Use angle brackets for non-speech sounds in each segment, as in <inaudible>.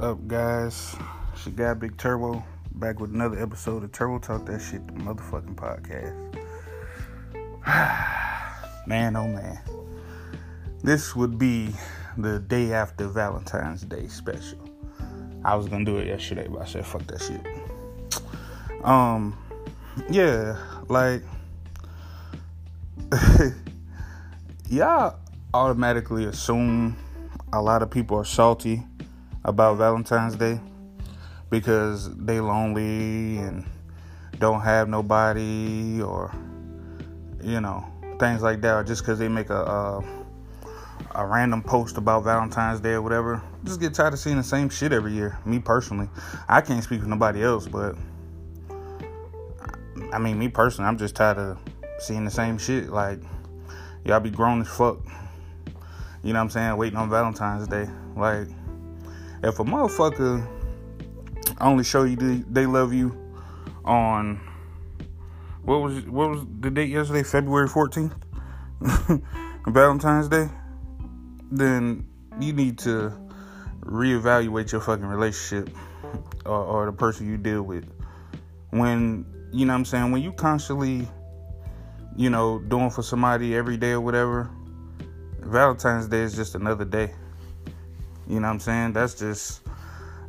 up, guys? It's your guy Big Turbo back with another episode of Turbo Talk That Shit, the motherfucking podcast. <sighs> man, oh man, this would be the day after Valentine's Day special. I was gonna do it yesterday, but I said fuck that shit. Um, yeah, like, <laughs> y'all automatically assume a lot of people are salty about Valentine's Day because they lonely and don't have nobody or you know things like that or just because they make a, a, a random post about Valentine's Day or whatever. Just get tired of seeing the same shit every year me personally. I can't speak for nobody else but I mean me personally I'm just tired of seeing the same shit. Like y'all be grown as fuck. You know what I'm saying? Waiting on Valentine's Day. Like if a motherfucker only show you they, love you on what was what was the date yesterday? February 14th, <laughs> Valentine's Day. Then you need to reevaluate your fucking relationship or, or the person you deal with. When you know what I'm saying, when you constantly, you know, doing for somebody every day or whatever, Valentine's Day is just another day. You know what I'm saying? That's just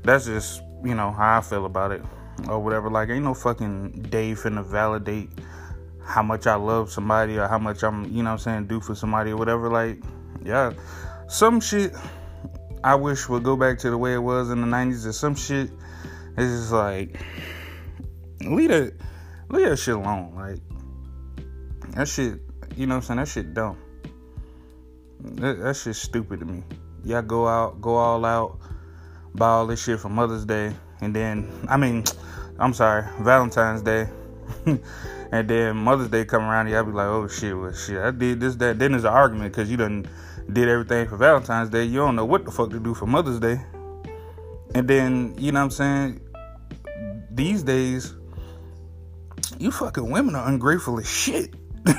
that's just, you know, how I feel about it. Or whatever. Like ain't no fucking day finna validate how much I love somebody or how much I'm, you know what I'm saying, do for somebody or whatever. Like, yeah. Some shit I wish would go back to the way it was in the nineties or some shit is just like leave that leave that shit alone. Like that shit, you know what I'm saying, that shit dumb. That, that shit's stupid to me y'all go out, go all out, buy all this shit for Mother's Day, and then I mean, <tsk> I'm sorry, Valentine's Day, <laughs> and then Mother's Day come around, y'all be like, oh shit, well shit, I did this, that. Then there's an argument because you done did everything for Valentine's Day. You don't know what the fuck to do for Mother's Day, and then you know what I'm saying. These days, you fucking women are ungrateful as shit. <laughs>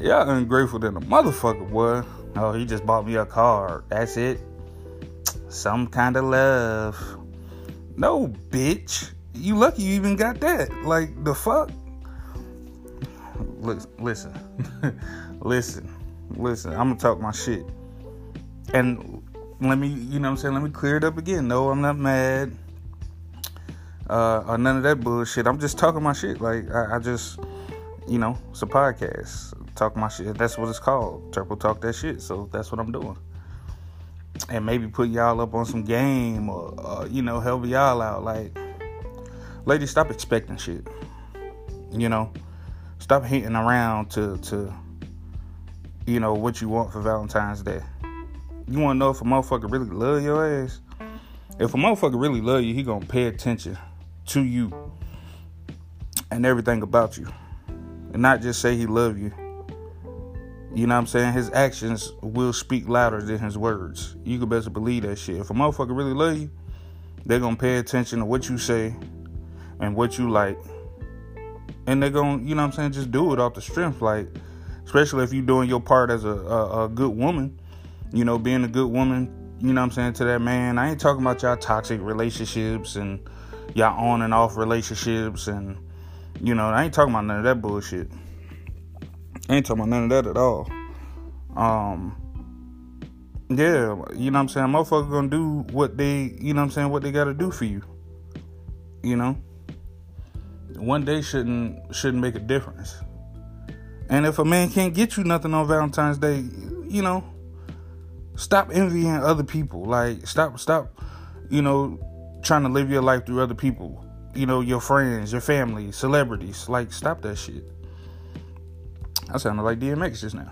Y'all ungrateful than a motherfucker, boy. Oh, he just bought me a car. That's it. Some kind of love. No, bitch. You lucky you even got that. Like, the fuck? <laughs> Listen. listen. Listen. listen. I'm gonna talk my shit. And let me, you know what I'm saying? Let me clear it up again. No, I'm not mad. Uh, or none of that bullshit. I'm just talking my shit. Like, I, I just, you know, it's a podcast talk my shit. That's what it's called. Turbo talk that shit. So that's what I'm doing. And maybe put y'all up on some game or, uh, you know, help y'all out. Like, ladies, stop expecting shit. You know, stop hating around to to you know what you want for Valentine's Day. You want to know if a motherfucker really love your ass? If a motherfucker really love you, he gonna pay attention to you and everything about you, and not just say he love you you know what I'm saying? His actions will speak louder than his words. You can best believe that shit. If a motherfucker really love you, they're gonna pay attention to what you say and what you like. And they're gonna, you know what I'm saying, just do it off the strength. Like, especially if you're doing your part as a, a, a good woman, you know, being a good woman, you know what I'm saying, to that man. I ain't talking about y'all toxic relationships and y'all on and off relationships and you know, I ain't talking about none of that bullshit. I ain't talking about none of that at all. Um, yeah, you know what I'm saying? Motherfucker gonna do what they, you know what I'm saying, what they gotta do for you. You know? One day shouldn't shouldn't make a difference. And if a man can't get you nothing on Valentine's Day, you know, stop envying other people. Like stop stop, you know, trying to live your life through other people. You know, your friends, your family, celebrities. Like stop that shit. I sounded like DMX just now.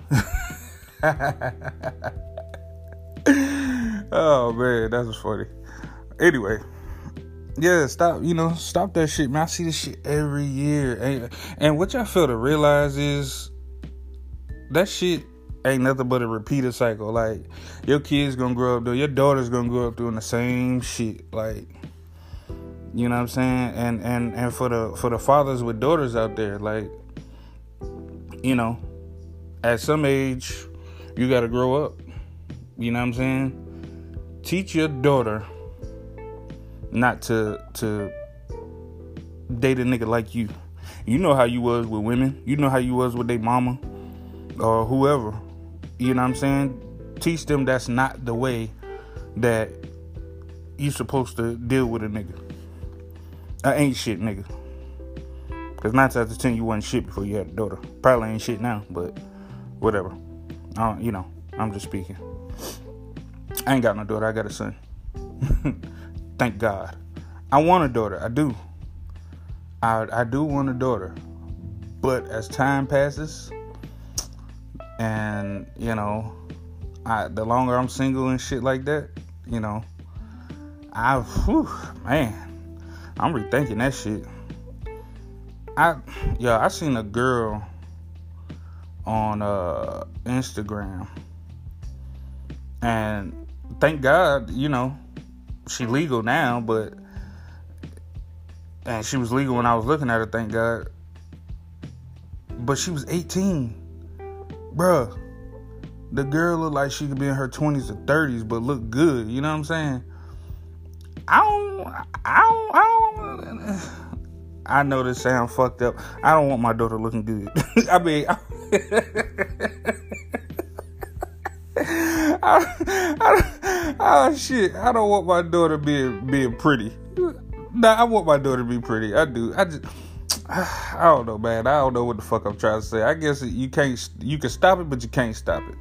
<laughs> oh man, that was funny. Anyway, yeah, stop. You know, stop that shit, man. I see this shit every year, and, and what y'all fail to realize is that shit ain't nothing but a repeater cycle. Like your kids gonna grow up doing, your daughter's gonna grow up doing the same shit. Like you know what I'm saying? And and and for the for the fathers with daughters out there, like you know, at some age, you got to grow up. You know what I'm saying? teach your daughter not to to date a nigga like you. You know how you was with women. You know how you was with their mama or whoever. You know what I'm saying? Teach them that's not the way that you supposed to deal with a nigga. I ain't shit nigga. Cause nine times out of ten you wasn't shit before you had a daughter. Probably ain't shit now, but whatever. I don't, you know, I'm just speaking. I ain't got no daughter. I got a son. <laughs> Thank God. I want a daughter. I do. I I do want a daughter. But as time passes, and you know, I the longer I'm single and shit like that, you know, I whew, man, I'm rethinking that shit. I yeah, I seen a girl on uh Instagram and thank God, you know, she legal now, but and she was legal when I was looking at her, thank God. But she was 18. Bruh. The girl looked like she could be in her 20s or 30s, but look good. You know what I'm saying? I don't, I don't, I don't. I know this sound fucked up. I don't want my daughter looking good. <laughs> I mean, I, <laughs> I, I, oh shit! I don't want my daughter being being pretty. Nah, I want my daughter to be pretty. I do. I just. <sighs> I don't know, man. I don't know what the fuck I'm trying to say. I guess you can't. You can stop it, but you can't stop it.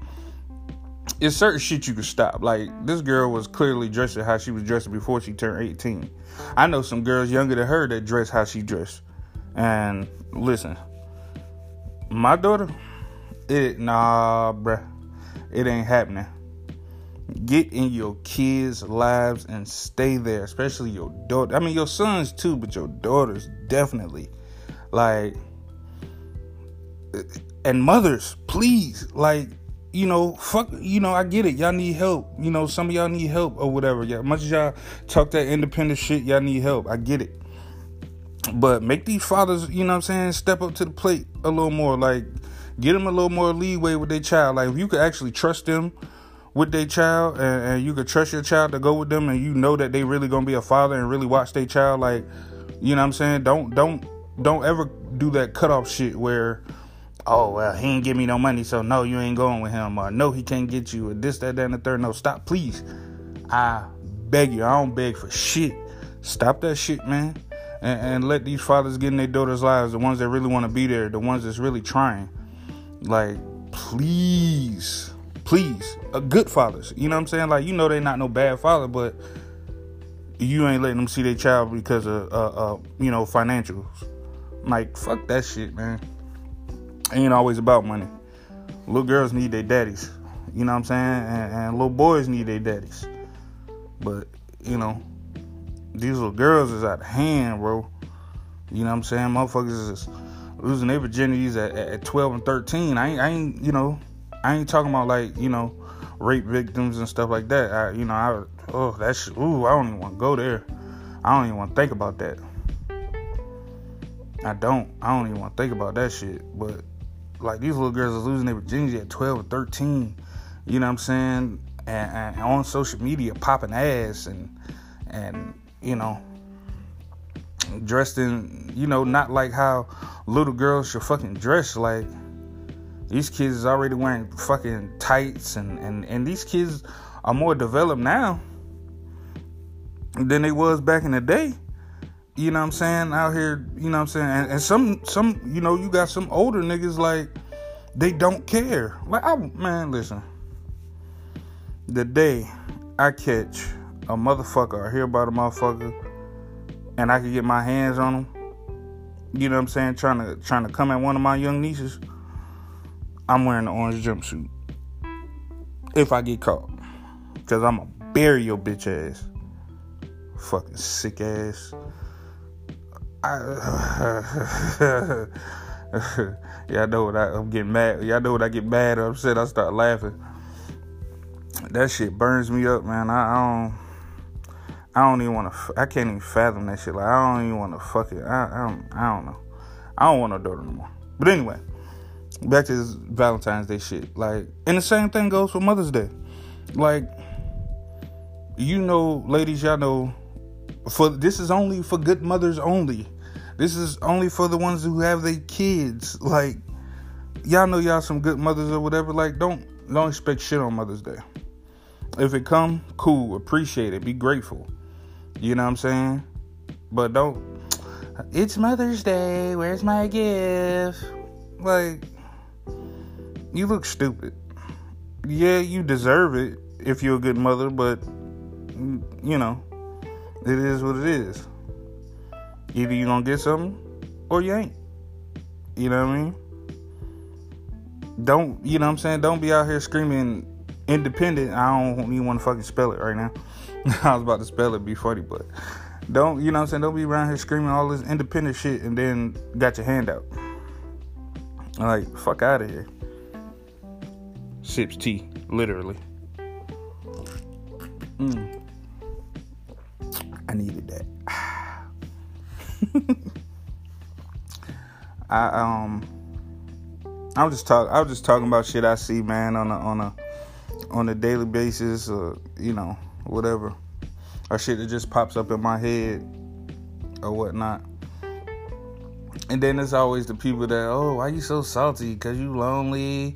It's certain shit you can stop. Like this girl was clearly dressing how she was dressing before she turned 18. I know some girls younger than her that dress how she dressed. And listen, my daughter, it nah, bruh, it ain't happening. Get in your kids' lives and stay there, especially your daughter. I mean, your sons too, but your daughters definitely. Like, and mothers, please, like, you know, fuck, you know, I get it. Y'all need help. You know, some of y'all need help or whatever. Yeah, much as y'all talk that independent shit, y'all need help. I get it. But make these fathers, you know what I'm saying, step up to the plate a little more. Like, get them a little more leeway with their child. Like, if you could actually trust them with their child and, and, you could trust your child to go with them and you know that they really gonna be a father and really watch their child like you know what i'm saying don't don't don't ever do that cutoff shit where oh well he ain't give me no money so no you ain't going with him. Or no he can't get you. Or this that that and the third. No stop please. I beg you. I don't beg for shit. Stop that shit man. And, and let these fathers get in their daughters lives the ones that really want to be there the ones that's really trying. Like please please, uh, good fathers. You know what I'm saying? Like you know they're not no bad father, but you ain't letting them see their child because of uh, uh, you know financials. Like fuck that shit, man. Ain't always about money. Little girls need their daddies. You know what I'm saying? And, and little boys need their daddies. But you know, these little girls is out of hand, bro. You know what I'm saying? Motherfuckers is losing their virginities at, at 12 and 13. I ain't, I ain't, you know, I ain't talking about like you know rape victims and stuff like that. I, you know, I oh that's ooh, I don't even want to go there. I don't even want to think about that. I don't. I don't even want to think about that shit. But like these little girls are losing their virginity at 12 or 13. You know what I'm saying? And, and on social media popping ass and and you know dressed in you know not like how little girls should fucking dress like these kids is already wearing fucking tights and, and, and these kids are more developed now than they was back in the day. You know what I'm saying? Out here, you know what I'm saying? And, and some some you know, you got some older niggas like they don't care. Like I man, listen. The day I catch a motherfucker or hear about a motherfucker and I can get my hands on him, you know what I'm saying, trying to trying to come at one of my young nieces I'm wearing the orange jumpsuit. If I get caught. Because I'm going to bury your bitch ass. Fucking sick ass. I, <laughs> y'all know what I, I'm getting mad. Y'all know what I get mad or upset. I start laughing. That shit burns me up, man. I, I don't. I don't even want to. I can't even fathom that shit. Like I don't even want to fuck it. I, I don't. I don't know. I don't want no daughter no more. But anyway, back to this Valentine's Day shit. Like, and the same thing goes for Mother's Day. Like, you know, ladies, y'all know, for this is only for good mothers only. This is only for the ones who have their kids. Like, y'all know y'all some good mothers or whatever. Like, don't don't expect shit on Mother's Day. If it come, cool, appreciate it, be grateful. You know what I'm saying? But don't. It's Mother's Day. Where's my gift? Like, you look stupid. Yeah, you deserve it if you're a good mother, but you know, it is what it is. Either you gonna get something or you ain't. You know what I mean? Don't you know what I'm saying? Don't be out here screaming independent. I don't even want to fucking spell it right now. <laughs> I was about to spell it, be funny, but don't you know what I'm saying? Don't be around here screaming all this independent shit and then got your hand out. Like, fuck out of here. Sips tea, literally. <laughs> I um I was just talk I was just talking about shit I see, man, on a on a on a daily basis, or you know, whatever, or shit that just pops up in my head or whatnot. And then there's always the people that, oh, why you so salty? Cause you lonely.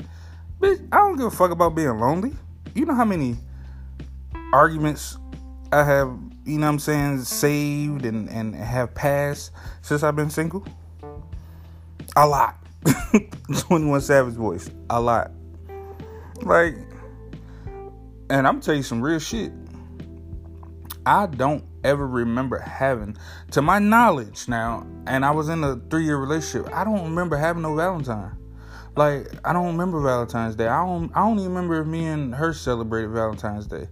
Bitch, I don't give a fuck about being lonely. You know how many arguments I have, you know what I'm saying, saved and, and have passed since I've been single? A lot. <laughs> 21 Savage voice. A lot. Like, and I'm tell you some real shit. I don't ever remember having, to my knowledge now, and I was in a three year relationship, I don't remember having no Valentine. Like, I don't remember Valentine's Day. I don't I don't even remember if me and her celebrated Valentine's Day.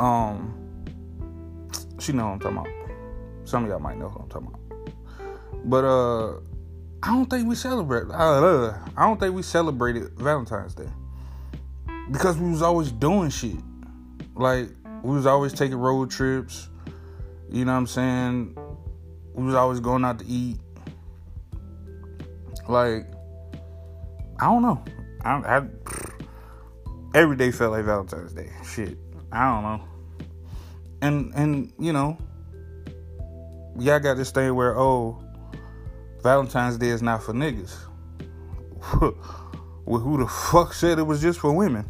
Um she know what I'm talking about. Some of y'all might know what I'm talking about. But uh I don't think we celebrate uh, I don't think we celebrated Valentine's Day. Because we was always doing shit. Like we was always taking road trips. You know what I'm saying? We was always going out to eat. Like, I don't know. I, I every day felt like Valentine's Day. Shit, I don't know. And and you know, y'all got this thing where oh, Valentine's Day is not for niggas. <laughs> well, who the fuck said it was just for women?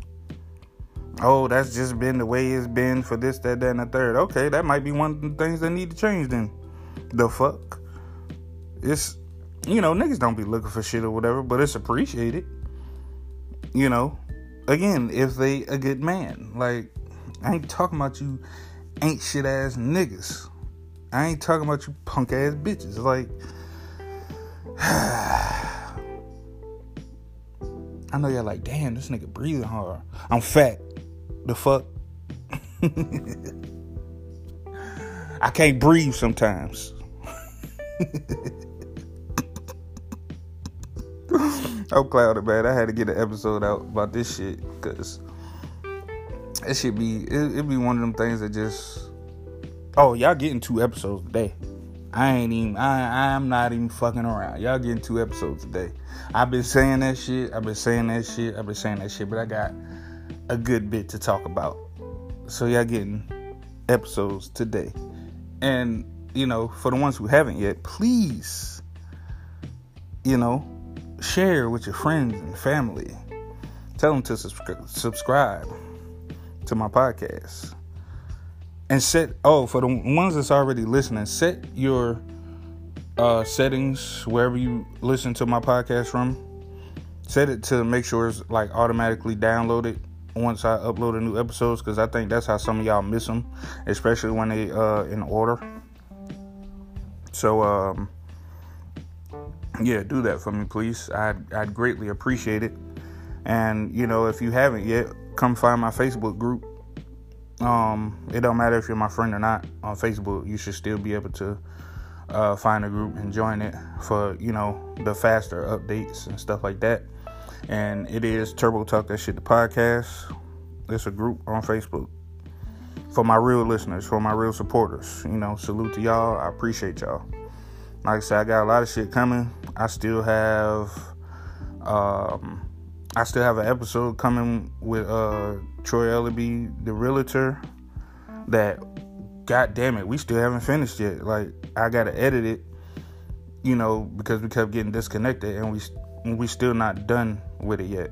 oh, that's just been the way it's been for this, that, that, and the third. Okay, that might be one of the things that need to change then. The fuck? It's, you know, niggas don't be looking for shit or whatever, but it's appreciated. You know, again, if they a good man. Like, I ain't talking about you ain't shit ass niggas. I ain't talking about you punk ass bitches. Like, <sighs> I know y'all like, damn, this nigga breathing hard. I'm fat. The fuck? <laughs> I can't breathe sometimes. <laughs> I'm clouded, man. I had to get an episode out about this shit because it should be it, it be one of them things that just oh y'all getting two episodes today. I ain't even I I'm not even fucking around. Y'all getting two episodes today. I've been saying that shit. I've been saying that shit. I've been saying that shit, but I got a good bit to talk about. So y'all getting episodes today. And, you know, for the ones who haven't yet, please, you know, share with your friends and family. Tell them to subscribe to my podcast. And set, oh, for the ones that's already listening, set your uh, settings wherever you listen to my podcast from. Set it to make sure it's like automatically downloaded once I upload a new episodes because I think that's how some of y'all miss them, especially when they uh in order. So um yeah, do that for me, please. I'd I'd greatly appreciate it. And you know, if you haven't yet, come find my Facebook group. Um, it don't matter if you're my friend or not on Facebook. You should still be able to uh, find a group and join it for you know the faster updates and stuff like that and it is Turbo Talk That Shit the podcast. It's a group on Facebook for my real listeners, for my real supporters. You know, salute to y'all. I appreciate y'all. Like I said, I got a lot of shit coming. I still have, um, I still have an episode coming with uh, Troy Ellaby, the realtor. that god damn it, we still haven't finished yet. Like I gotta edit it, you know, because we kept getting disconnected and we we still not done with it yet.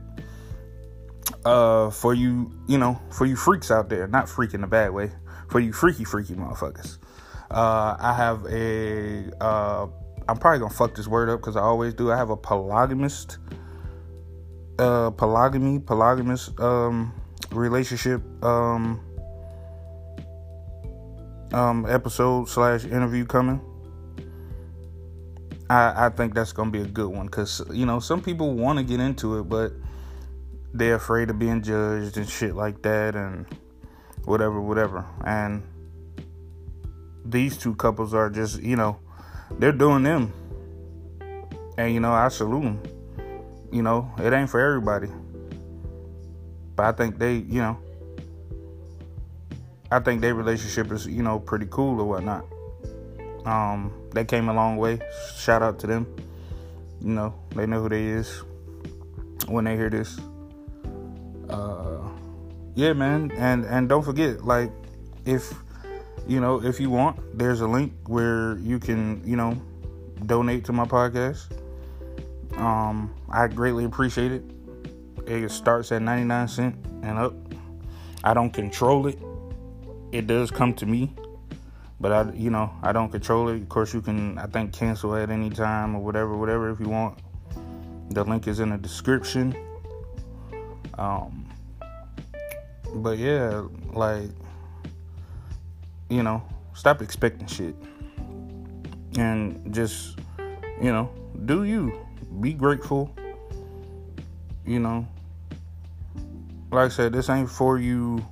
Uh, for you, you know, for you freaks out there, not freak in a bad way, for you freaky freaky motherfuckers. Uh, I have a uh, I'm probably gonna fuck this word up because I always do. I have a polygamist, uh, polygamy, polygamous um, relationship um, um, episode slash interview coming. I, I think that's gonna be a good one because you know some people want to get into it, but they're afraid of being judged and shit like that, and whatever, whatever. And these two couples are just you know they're doing them, and you know I salute them. You know it ain't for everybody, but I think they you know I think their relationship is, you know, pretty cool or whatnot. Um, they came a long way. Shout out to them. You know, they know who they is when they hear this. Uh, yeah, man, and and don't forget, like, if you know, if you want, there's a link where you can, you know, donate to my podcast. Um, I greatly appreciate it. It starts at 99 cent and up. I don't control it it does come to me, but I, you know, I don't control it. Of course, you can, I think, cancel at any time or whatever, whatever if you want. The link is in the description. Um, but yeah, like, you know, stop expecting shit and just, you know, do you be grateful. You know, like I said, this ain't for you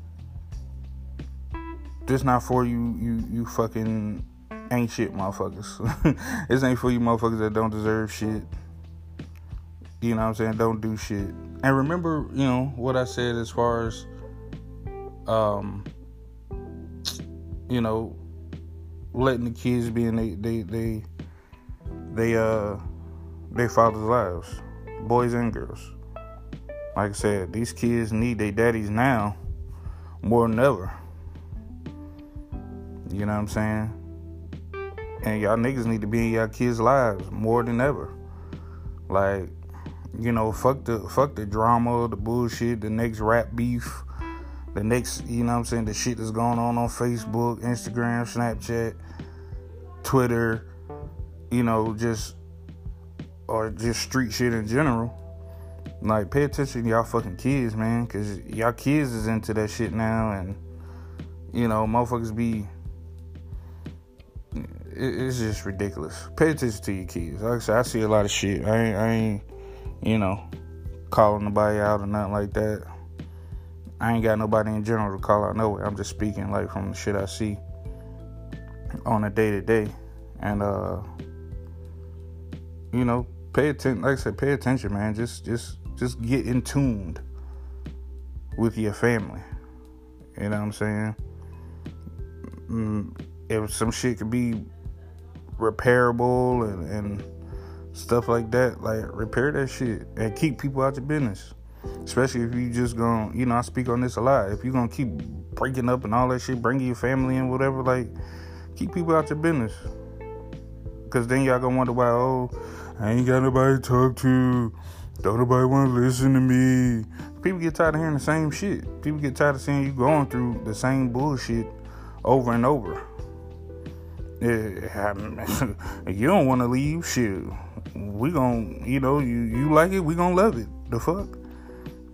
this not for you, you, you fucking ain't shit motherfuckers. <laughs> this ain't for you motherfuckers that don't deserve shit. You know what I'm saying? Don't do shit. And remember, you know, what I said as far as um you know, letting the kids be in they they they they uh their father's lives. Boys and girls. Like I said, these kids need their daddies now more than ever. You know what I'm saying? And y'all niggas need to be in y'all kids' lives more than ever. Like, you know, fuck the fuck the drama, the bullshit, the next rap beef, the next, you know what I'm saying, the shit that's going on on Facebook, Instagram, Snapchat, Twitter, you know, just or just street shit in general. Like, pay attention to y'all fucking kids, man, because y'all kids is into that shit now, and you know, motherfuckers be it's just ridiculous. Pay attention to your kids. Like I said, I see a lot of shit. I ain't, I ain't, you know, calling nobody out or nothing like that. I ain't got nobody in general to call out no way. I'm just speaking like from the shit I see on a day to day, and uh, you know, pay attention. Like I said, pay attention, man. Just, just, just get in tuned with your family. You know what I'm saying? Mm, if some shit could be repairable and, and stuff like that, like repair that shit and keep people out your business. Especially if you just gonna, you know, I speak on this a lot. If you're gonna keep breaking up and all that shit, bringing your family in, whatever, like, keep people out your business. Cause then y'all gonna wonder why, oh, I ain't got nobody to talk to. Don't nobody wanna listen to me. People get tired of hearing the same shit. People get tired of seeing you going through the same bullshit over and over. Yeah, <laughs> you don't want to leave, shit. We gon' you know, you you like it, we gonna love it. The fuck?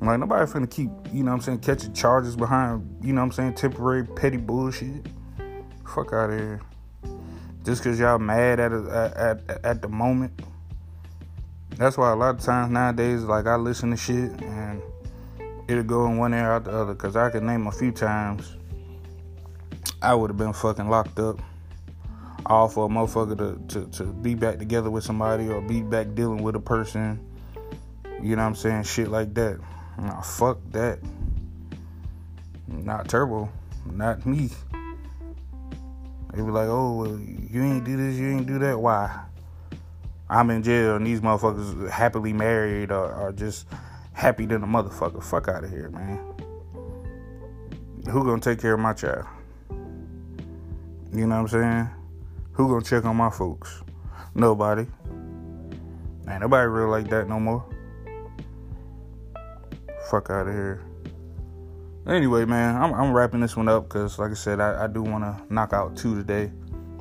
Like nobody finna keep, you know I'm saying, catching charges behind, you know I'm saying, temporary petty bullshit. Fuck out of here. Just cause y'all mad at, a, at at at the moment. That's why a lot of times nowadays, like I listen to shit and it'll go in one ear out the other. Cause I can name a few times I would have been fucking locked up all for a motherfucker to, to, to be back together with somebody or be back dealing with a person. You know what I'm saying? Shit like that. Nah, fuck that. Not Turbo. Not me. They be like, oh, well, you ain't do this, you ain't do that. Why? I'm in jail and these motherfuckers happily married or, or just happy than a motherfucker. Fuck out of here, man. Who gonna take care of my child? You know what I'm saying? Who gonna check on my folks? Nobody. Ain't nobody real like that no more. Fuck out of here. Anyway, man, I'm, I'm wrapping this one up because, like I said, I, I do want to knock out two today,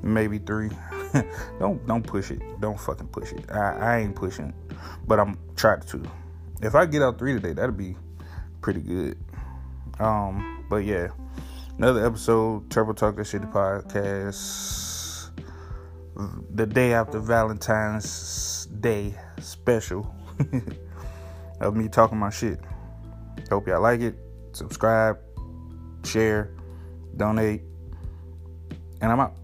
maybe three. <laughs> don't don't push it. Don't fucking push it. I, I ain't pushing, but I'm trying to. If I get out three today, that'd be pretty good. Um, but yeah, another episode, Turbo Talk That Shit podcast. The day after Valentine's Day special <laughs> of me talking my shit. Hope y'all like it. Subscribe, share, donate, and I'm out.